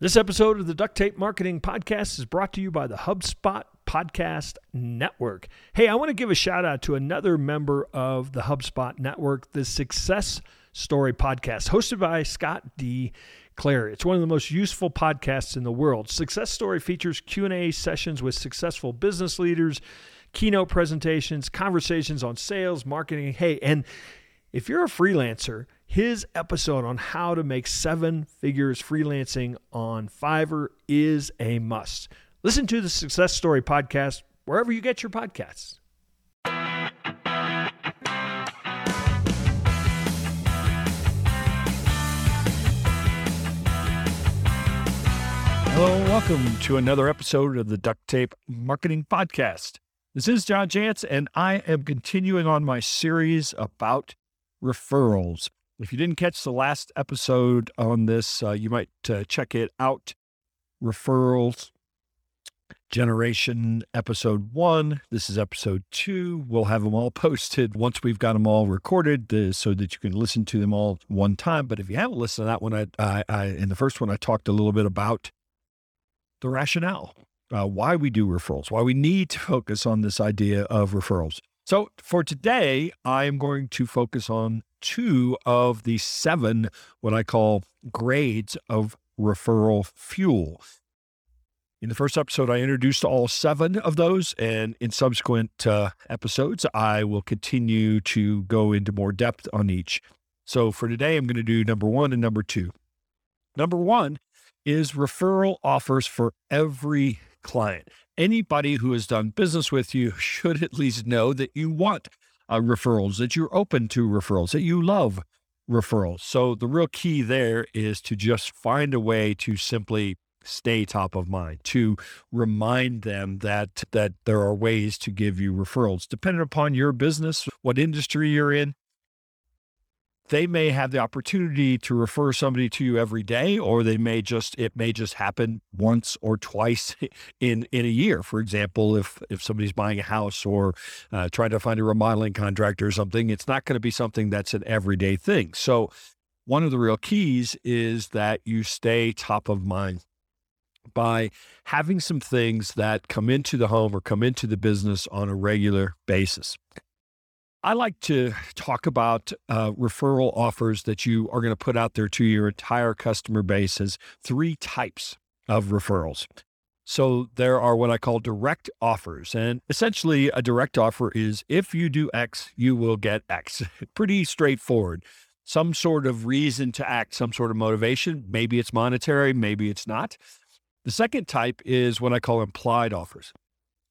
This episode of the Duct Tape Marketing Podcast is brought to you by the HubSpot Podcast Network. Hey, I want to give a shout out to another member of the HubSpot Network, the Success Story Podcast, hosted by Scott D. Clark. It's one of the most useful podcasts in the world. Success Story features Q&A sessions with successful business leaders, keynote presentations, conversations on sales, marketing. Hey, and if you're a freelancer, his episode on how to make seven figures freelancing on Fiverr is a must. Listen to the Success Story podcast wherever you get your podcasts. Hello, and welcome to another episode of the Duct Tape Marketing Podcast. This is John Jantsch, and I am continuing on my series about referrals. If you didn't catch the last episode on this, uh, you might uh, check it out. Referrals Generation episode one. This is episode two. We'll have them all posted once we've got them all recorded uh, so that you can listen to them all one time. But if you haven't listened to that one, I, I, I in the first one, I talked a little bit about the rationale, uh, why we do referrals, why we need to focus on this idea of referrals. So for today, I am going to focus on two of the seven, what I call grades of referral fuel. In the first episode, I introduced all seven of those, and in subsequent uh, episodes, I will continue to go into more depth on each. So for today, I'm going to do number one and number two. Number one is referral offers for every client. Anybody who has done business with you should at least know that you want uh, referrals, that you're open to referrals, that you love referrals. So the real key there is to just find a way to simply stay top of mind to remind them that that there are ways to give you referrals depending upon your business what industry you're in they may have the opportunity to refer somebody to you every day or they may just it may just happen once or twice in in a year. For example if if somebody's buying a house or uh, trying to find a remodeling contractor or something it's not going to be something that's an everyday thing. So one of the real keys is that you stay top of mind by having some things that come into the home or come into the business on a regular basis I like to talk about uh, referral offers that you are going to put out there to your entire customer base as three types of referrals. So there are what I call direct offers. And essentially, a direct offer is if you do X, you will get X. Pretty straightforward. Some sort of reason to act, some sort of motivation. Maybe it's monetary, maybe it's not. The second type is what I call implied offers.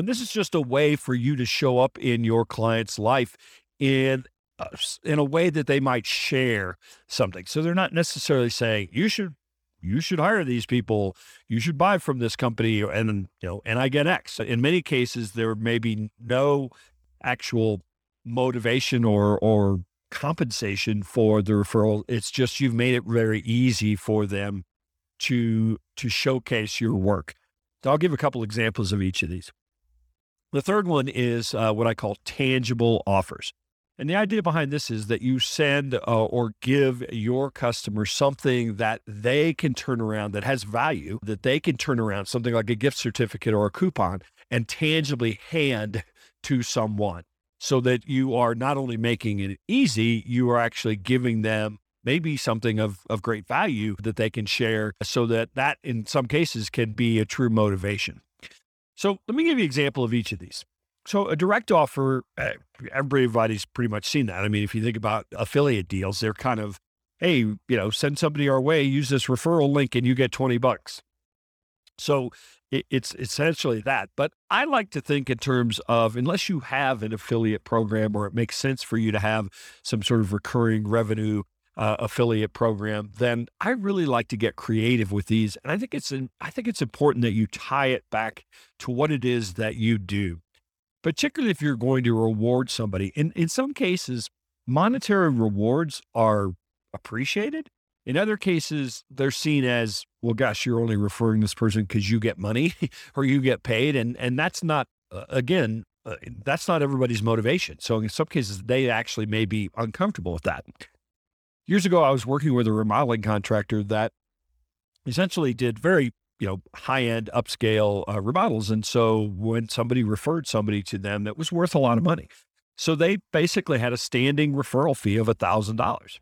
And this is just a way for you to show up in your client's life in uh, in a way that they might share something. So they're not necessarily saying you should you should hire these people, you should buy from this company and you know and I get X. In many cases there may be no actual motivation or or compensation for the referral. It's just you've made it very easy for them to to showcase your work. So I'll give a couple examples of each of these. The third one is uh, what I call tangible offers. And the idea behind this is that you send uh, or give your customer something that they can turn around that has value, that they can turn around, something like a gift certificate or a coupon, and tangibly hand to someone so that you are not only making it easy, you are actually giving them maybe something of, of great value that they can share so that that in some cases can be a true motivation. So let me give you an example of each of these. So a direct offer, eh, everybody's pretty much seen that. I mean, if you think about affiliate deals, they're kind of, hey, you know, send somebody our way, use this referral link, and you get twenty bucks. So it, it's essentially that. But I like to think in terms of unless you have an affiliate program or it makes sense for you to have some sort of recurring revenue uh, affiliate program, then I really like to get creative with these. And I think it's an, I think it's important that you tie it back to what it is that you do, particularly if you're going to reward somebody. In in some cases, monetary rewards are appreciated. In other cases, they're seen as, well, gosh, you're only referring this person because you get money or you get paid, and and that's not uh, again. Uh, that's not everybody's motivation. So in some cases, they actually may be uncomfortable with that years ago, I was working with a remodeling contractor that essentially did very you know high end upscale uh, remodels, and so when somebody referred somebody to them that was worth a lot of money, so they basically had a standing referral fee of a thousand dollars.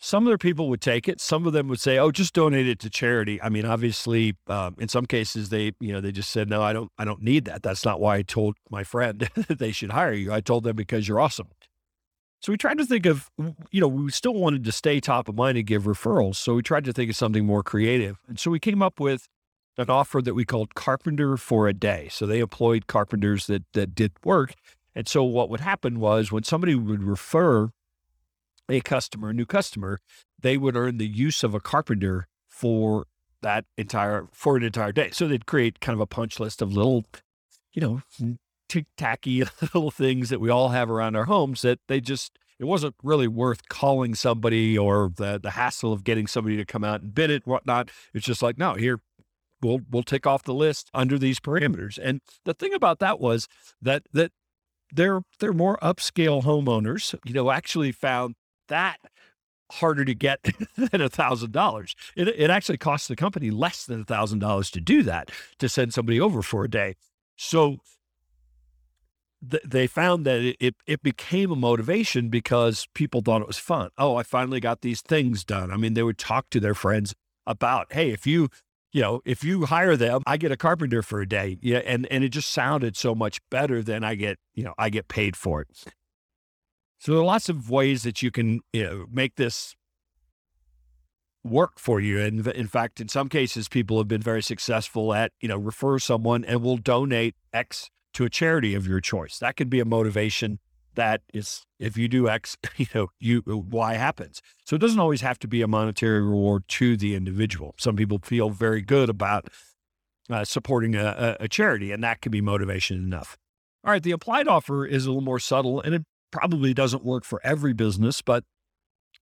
Some of their people would take it. Some of them would say, "Oh, just donate it to charity." I mean, obviously, um, in some cases, they you know they just said, "No, I don't, I don't need that. That's not why I told my friend that they should hire you. I told them because you're awesome." So we tried to think of, you know, we still wanted to stay top of mind and give referrals. So we tried to think of something more creative, and so we came up with an offer that we called Carpenter for a Day. So they employed carpenters that that did work, and so what would happen was when somebody would refer a customer, a new customer, they would earn the use of a carpenter for that entire for an entire day. So they'd create kind of a punch list of little, you know, tick tacky little things that we all have around our homes that they just it wasn't really worth calling somebody or the the hassle of getting somebody to come out and bid it, whatnot. It's just like, no, here we'll we'll tick off the list under these parameters. And the thing about that was that that they're they're more upscale homeowners, you know, actually found that harder to get than a thousand dollars. It it actually costs the company less than a thousand dollars to do that to send somebody over for a day. So th- they found that it, it it became a motivation because people thought it was fun. Oh, I finally got these things done. I mean, they would talk to their friends about, hey, if you you know, if you hire them, I get a carpenter for a day. Yeah. And, and it just sounded so much better than I get, you know, I get paid for it. So there are lots of ways that you can you know, make this work for you. And in fact, in some cases, people have been very successful at, you know, refer someone and will donate X to a charity of your choice. That could be a motivation that is if you do X, you know, you Y happens. So it doesn't always have to be a monetary reward to the individual. Some people feel very good about uh, supporting a, a, charity, and that can be motivation enough. All right, the applied offer is a little more subtle, and it probably doesn't work for every business, but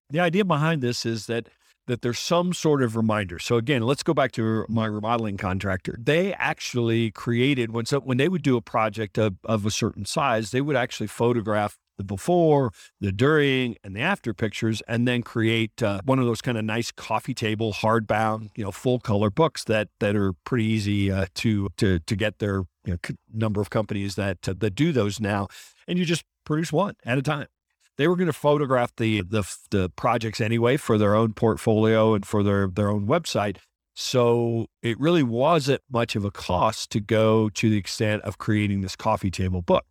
the idea behind this is that that there's some sort of reminder. So again, let's go back to my remodeling contractor. They actually created when so when they would do a project of, of a certain size, they would actually photograph the before, the during, and the after pictures, and then create uh, one of those kind of nice coffee table, hardbound, you know, full color books that that are pretty easy uh, to to to get. Their you know, number of companies that uh, that do those now, and you just produce one at a time they were going to photograph the, the the projects anyway for their own portfolio and for their their own website. So it really wasn't much of a cost to go to the extent of creating this coffee table book.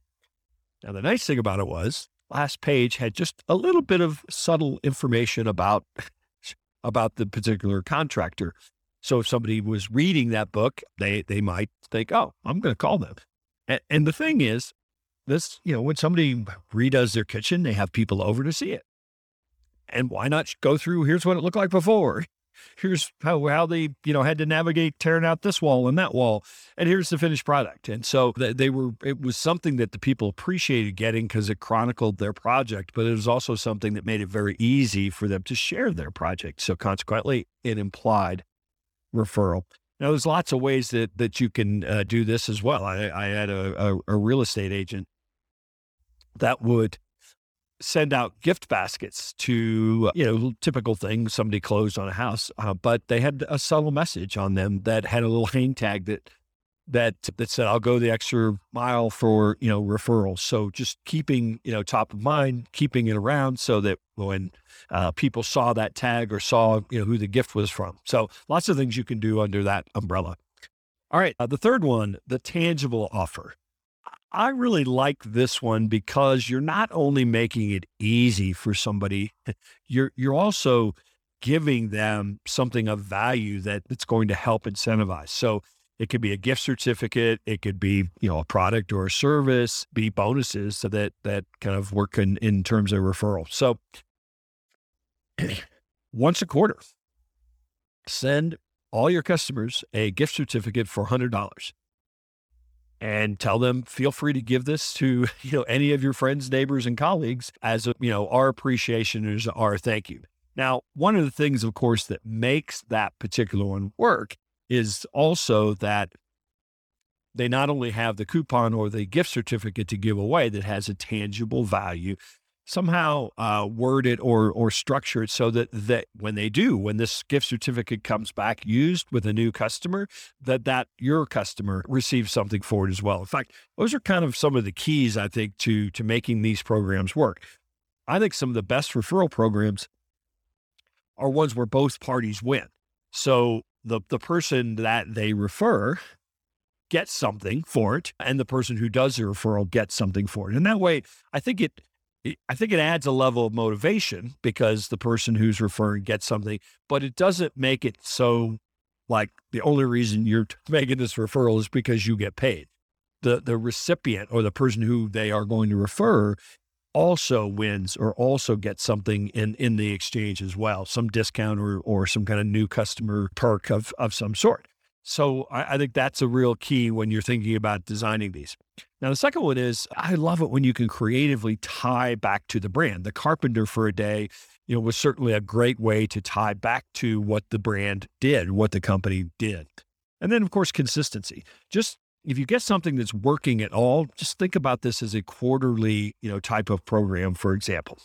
Now the nice thing about it was last page had just a little bit of subtle information about about the particular contractor. So if somebody was reading that book, they they might think, "Oh, I'm going to call them." And, and the thing is, this, you know, when somebody redoes their kitchen, they have people over to see it. And why not go through? Here's what it looked like before. Here's how, how they, you know, had to navigate tearing out this wall and that wall. And here's the finished product. And so they were, it was something that the people appreciated getting because it chronicled their project, but it was also something that made it very easy for them to share their project. So consequently, it implied referral. Now, there's lots of ways that that you can uh, do this as well. I, I had a, a, a, real estate agent that would send out gift baskets to, you know, typical things somebody closed on a house, uh, but they had a subtle message on them that had a little hang tag that that that said I'll go the extra mile for you know referrals. So just keeping you know top of mind, keeping it around so that when uh, people saw that tag or saw you know who the gift was from. So lots of things you can do under that umbrella. All right, uh, the third one, the tangible offer. I really like this one because you're not only making it easy for somebody, you're you're also giving them something of value that it's going to help incentivize. So it could be a gift certificate, it could be, you know, a product or a service, be bonuses so that that kind of work in, in terms of referral. So once a quarter, send all your customers a gift certificate for $100 and tell them feel free to give this to you know any of your friends neighbors and colleagues as you know our appreciation is our thank you. Now one of the things of course that makes that particular one work is also that they not only have the coupon or the gift certificate to give away that has a tangible value somehow uh, word it or or structure it so that that when they do, when this gift certificate comes back used with a new customer, that that your customer receives something for it as well. In fact, those are kind of some of the keys I think to to making these programs work. I think some of the best referral programs are ones where both parties win. So the the person that they refer gets something for it, and the person who does the referral gets something for it. And that way, I think it I think it adds a level of motivation because the person who's referring gets something, but it doesn't make it so like the only reason you're making this referral is because you get paid. The the recipient or the person who they are going to refer also wins or also gets something in in the exchange as well, some discount or or some kind of new customer perk of of some sort. So I, I, think that's a real key when you're thinking about designing these. Now, the second one is I love it when you can creatively tie back to the brand. The Carpenter for a day, you know, was certainly a great way to tie back to what the brand did, what the company did. And then, of course, consistency. Just if you get something that's working at all, just think about this as a quarterly, you know, type of program, for example.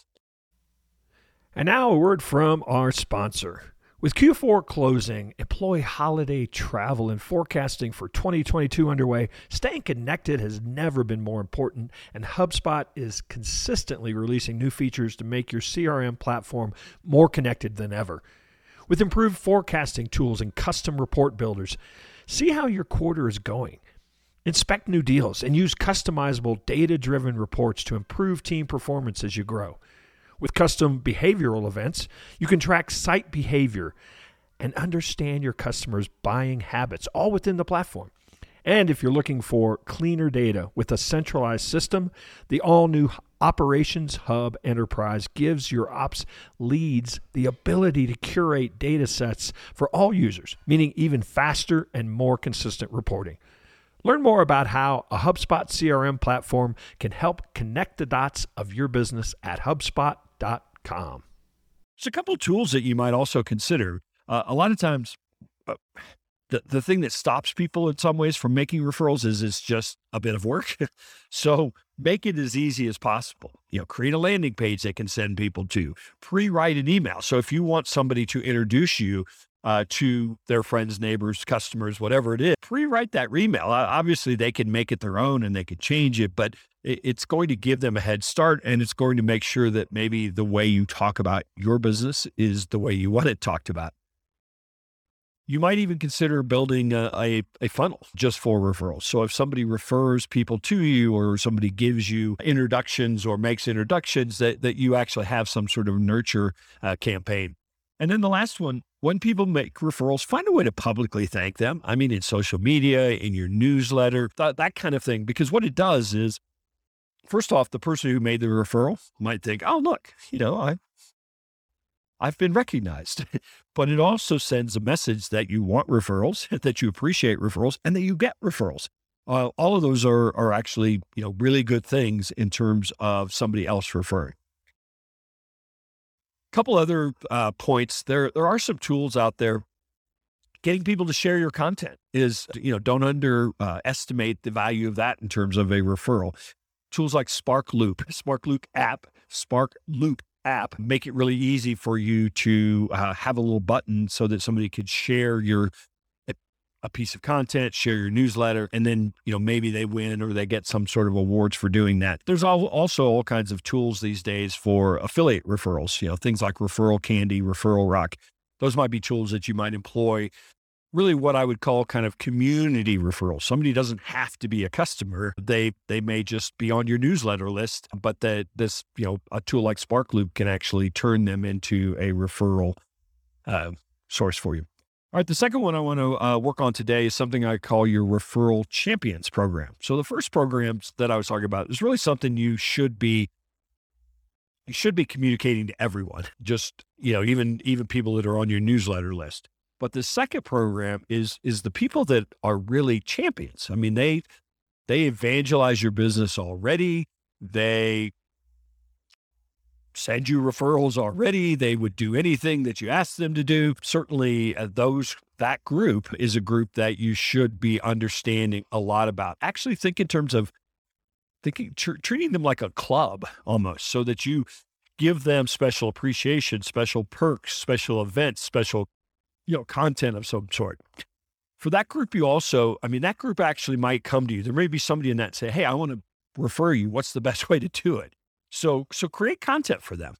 And now a word from our sponsor. With Q4 closing, employee holiday travel and forecasting for 2022 underway, staying connected has never been more important, and HubSpot is consistently releasing new features to make your CRM platform more connected than ever. With improved forecasting tools and custom report builders, see how your quarter is going. Inspect new deals and use customizable data driven reports to improve team performance as you grow. With custom behavioral events, you can track site behavior and understand your customers' buying habits all within the platform. And if you're looking for cleaner data with a centralized system, the all new Operations Hub Enterprise gives your ops leads the ability to curate data sets for all users, meaning even faster and more consistent reporting. Learn more about how a HubSpot CRM platform can help connect the dots of your business at HubSpot There's a couple of tools that you might also consider. Uh, a lot of times, uh, the, the thing that stops people in some ways from making referrals is it's just a bit of work. so make it as easy as possible. You know, create a landing page they can send people to, pre-write an email. So if you want somebody to introduce you uh, to their friends, neighbors, customers, whatever it is, pre-write that email. obviously, they can make it their own and they can change it, but it's going to give them a head start and it's going to make sure that maybe the way you talk about your business is the way you want it talked about. You might even consider building a, a, a, funnel just for referrals. So if somebody refers people to you or somebody gives you introductions or makes introductions, that, that you actually have some sort of nurture uh, campaign. And then the last one, when people make referrals, find a way to publicly thank them. I mean, in social media, in your newsletter, th- that kind of thing. Because what it does is first off, the person who made the referral might think, oh, look, you know, I, I've been recognized. but it also sends a message that you want referrals, that you appreciate referrals, and that you get referrals. Uh, all of those are, are actually, you know, really good things in terms of somebody else referring. Couple other uh, points. There, there are some tools out there. Getting people to share your content is, you know, don't underestimate uh, the value of that in terms of a referral tools like SparkLoop, SparkLoop app, Spark Loop app make it really easy for you to uh, have a little button so that somebody could share your a piece of content, share your newsletter, and then you know maybe they win or they get some sort of awards for doing that. There's all, also all kinds of tools these days for affiliate referrals. You know things like Referral Candy, Referral Rock. Those might be tools that you might employ really what I would call kind of community referrals. Somebody doesn't have to be a customer. They they may just be on your newsletter list, but that this, you know, a tool like SparkLoop can actually turn them into a referral uh, source for you. All right, the second one I want to uh, work on today is something I call your referral champions program. So the first programs that I was talking about is really something you should be you should be communicating to everyone, just you know, even even people that are on your newsletter list. But the second program is is the people that are really champions. I mean, they they evangelize your business already. They send you referrals already. They would do anything that you ask them to do. Certainly, uh, those that group is a group that you should be understanding a lot about. Actually, think in terms of thinking tr- treating them like a club almost, so that you give them special appreciation, special perks, special events, special you know content of some sort. For that group, you also, I mean, that group actually might come to you. There may be somebody in that say, "Hey, I want to refer you. What's the best way to do it?" So, so create content for them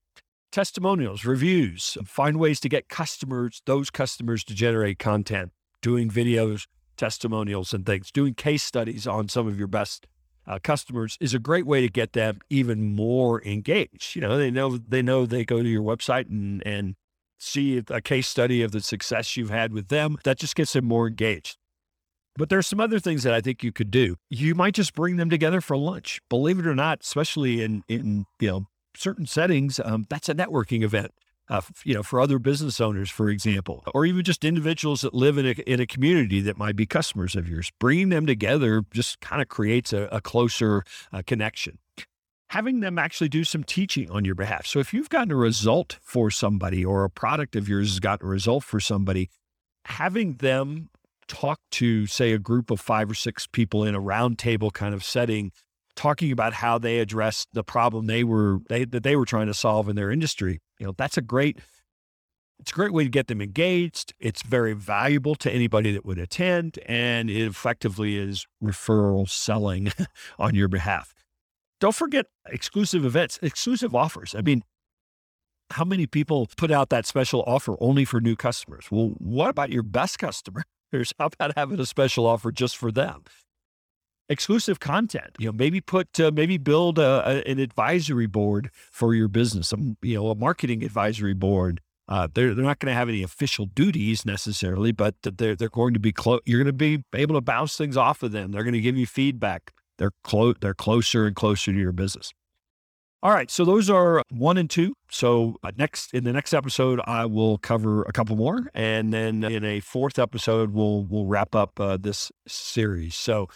testimonials, reviews, find ways to get customers, those customers to generate content, doing videos, testimonials, and things, doing case studies on some of your best uh, customers is a great way to get them even more engaged. You know, they know they know they go to your website and and see a case study of the success you've had with them. That just gets them more engaged. But there's some other things that I think you could do. You might just bring them together for lunch. Believe it or not, especially in in you know certain settings, um, that's a networking event. Uh, you know, for other business owners, for example, or even just individuals that live in a, in a community that might be customers of yours, bringing them together just kind of creates a, a closer uh, connection. Having them actually do some teaching on your behalf. So if you've gotten a result for somebody or a product of yours has gotten a result for somebody, having them talk to, say, a group of five or six people in a roundtable kind of setting talking about how they addressed the problem they were they, that they were trying to solve in their industry. You know, that's a great it's a great way to get them engaged. It's very valuable to anybody that would attend, and it effectively is referral selling on your behalf. Don't forget exclusive events, exclusive offers. I mean, how many people put out that special offer only for new customers? Well, what about your best customers? How about having a special offer just for them? exclusive content. You know, maybe put, uh, maybe build a, a, an advisory board for your business. you know, a marketing advisory board. Uh, they're they're not going to have any official duties necessarily, but they're they're going to be close. You're going to be able to bounce things off of them. They're going to give you feedback. They're close. They're closer and closer to your business. All right, so those are one and two. So uh, next in the next episode, I will cover a couple more, and then in a fourth episode, we'll we'll wrap up uh, this series. So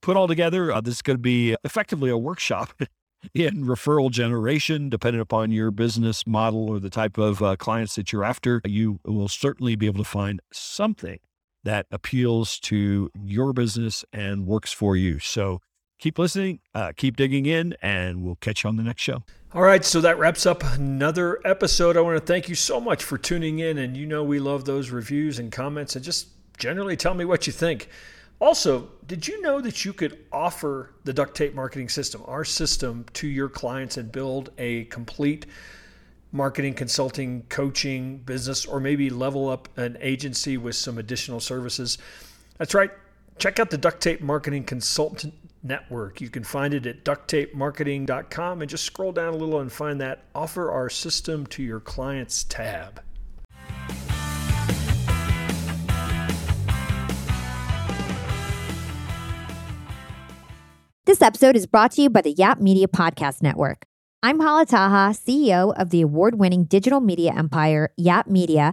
put all together. Uh, this is going to be effectively a workshop in referral generation, depending upon your business model or the type of uh, clients that you're after. You will certainly be able to find something that appeals to your business and works for you. So keep listening, uh, keep digging in, and we'll catch you on the next show. All right, so that wraps up another episode. I want to thank you so much for tuning in. And you know, we love those reviews and comments, and just generally tell me what you think. Also, did you know that you could offer the duct tape marketing system, our system, to your clients and build a complete marketing, consulting, coaching business, or maybe level up an agency with some additional services? That's right. Check out the Duct Tape Marketing Consultant Network. You can find it at ducttapemarketing.com and just scroll down a little and find that Offer Our System to Your Clients tab. This episode is brought to you by the Yap Media Podcast Network. I'm Hala Taha, CEO of the award winning digital media empire, Yap Media,